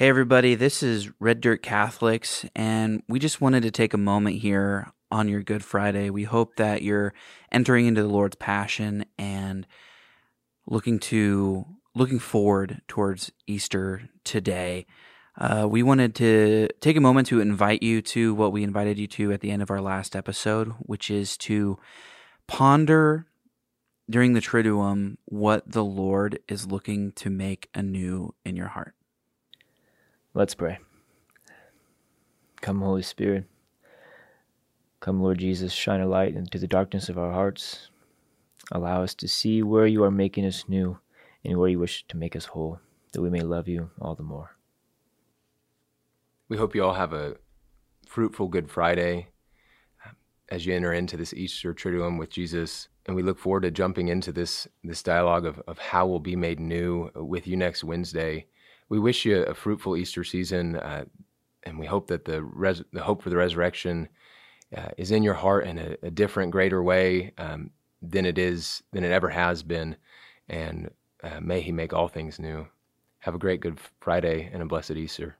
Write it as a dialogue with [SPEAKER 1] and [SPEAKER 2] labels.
[SPEAKER 1] Hey, everybody, this is Red Dirt Catholics, and we just wanted to take a moment here on your Good Friday. We hope that you're entering into the Lord's Passion and looking to looking forward towards Easter today. Uh, we wanted to take a moment to invite you to what we invited you to at the end of our last episode, which is to ponder during the Triduum what the Lord is looking to make anew in your heart.
[SPEAKER 2] Let's pray. Come, Holy Spirit. Come, Lord Jesus, shine a light into the darkness of our hearts. Allow us to see where you are making us new and where you wish to make us whole, that we may love you all the more.
[SPEAKER 3] We hope you all have a fruitful Good Friday um, as you enter into this Easter Triduum with Jesus. And we look forward to jumping into this, this dialogue of, of how we'll be made new with you next Wednesday we wish you a fruitful Easter season, uh, and we hope that the res- the hope for the resurrection uh, is in your heart in a, a different, greater way um, than it is than it ever has been, and uh, may He make all things new. Have a great Good Friday and a blessed Easter.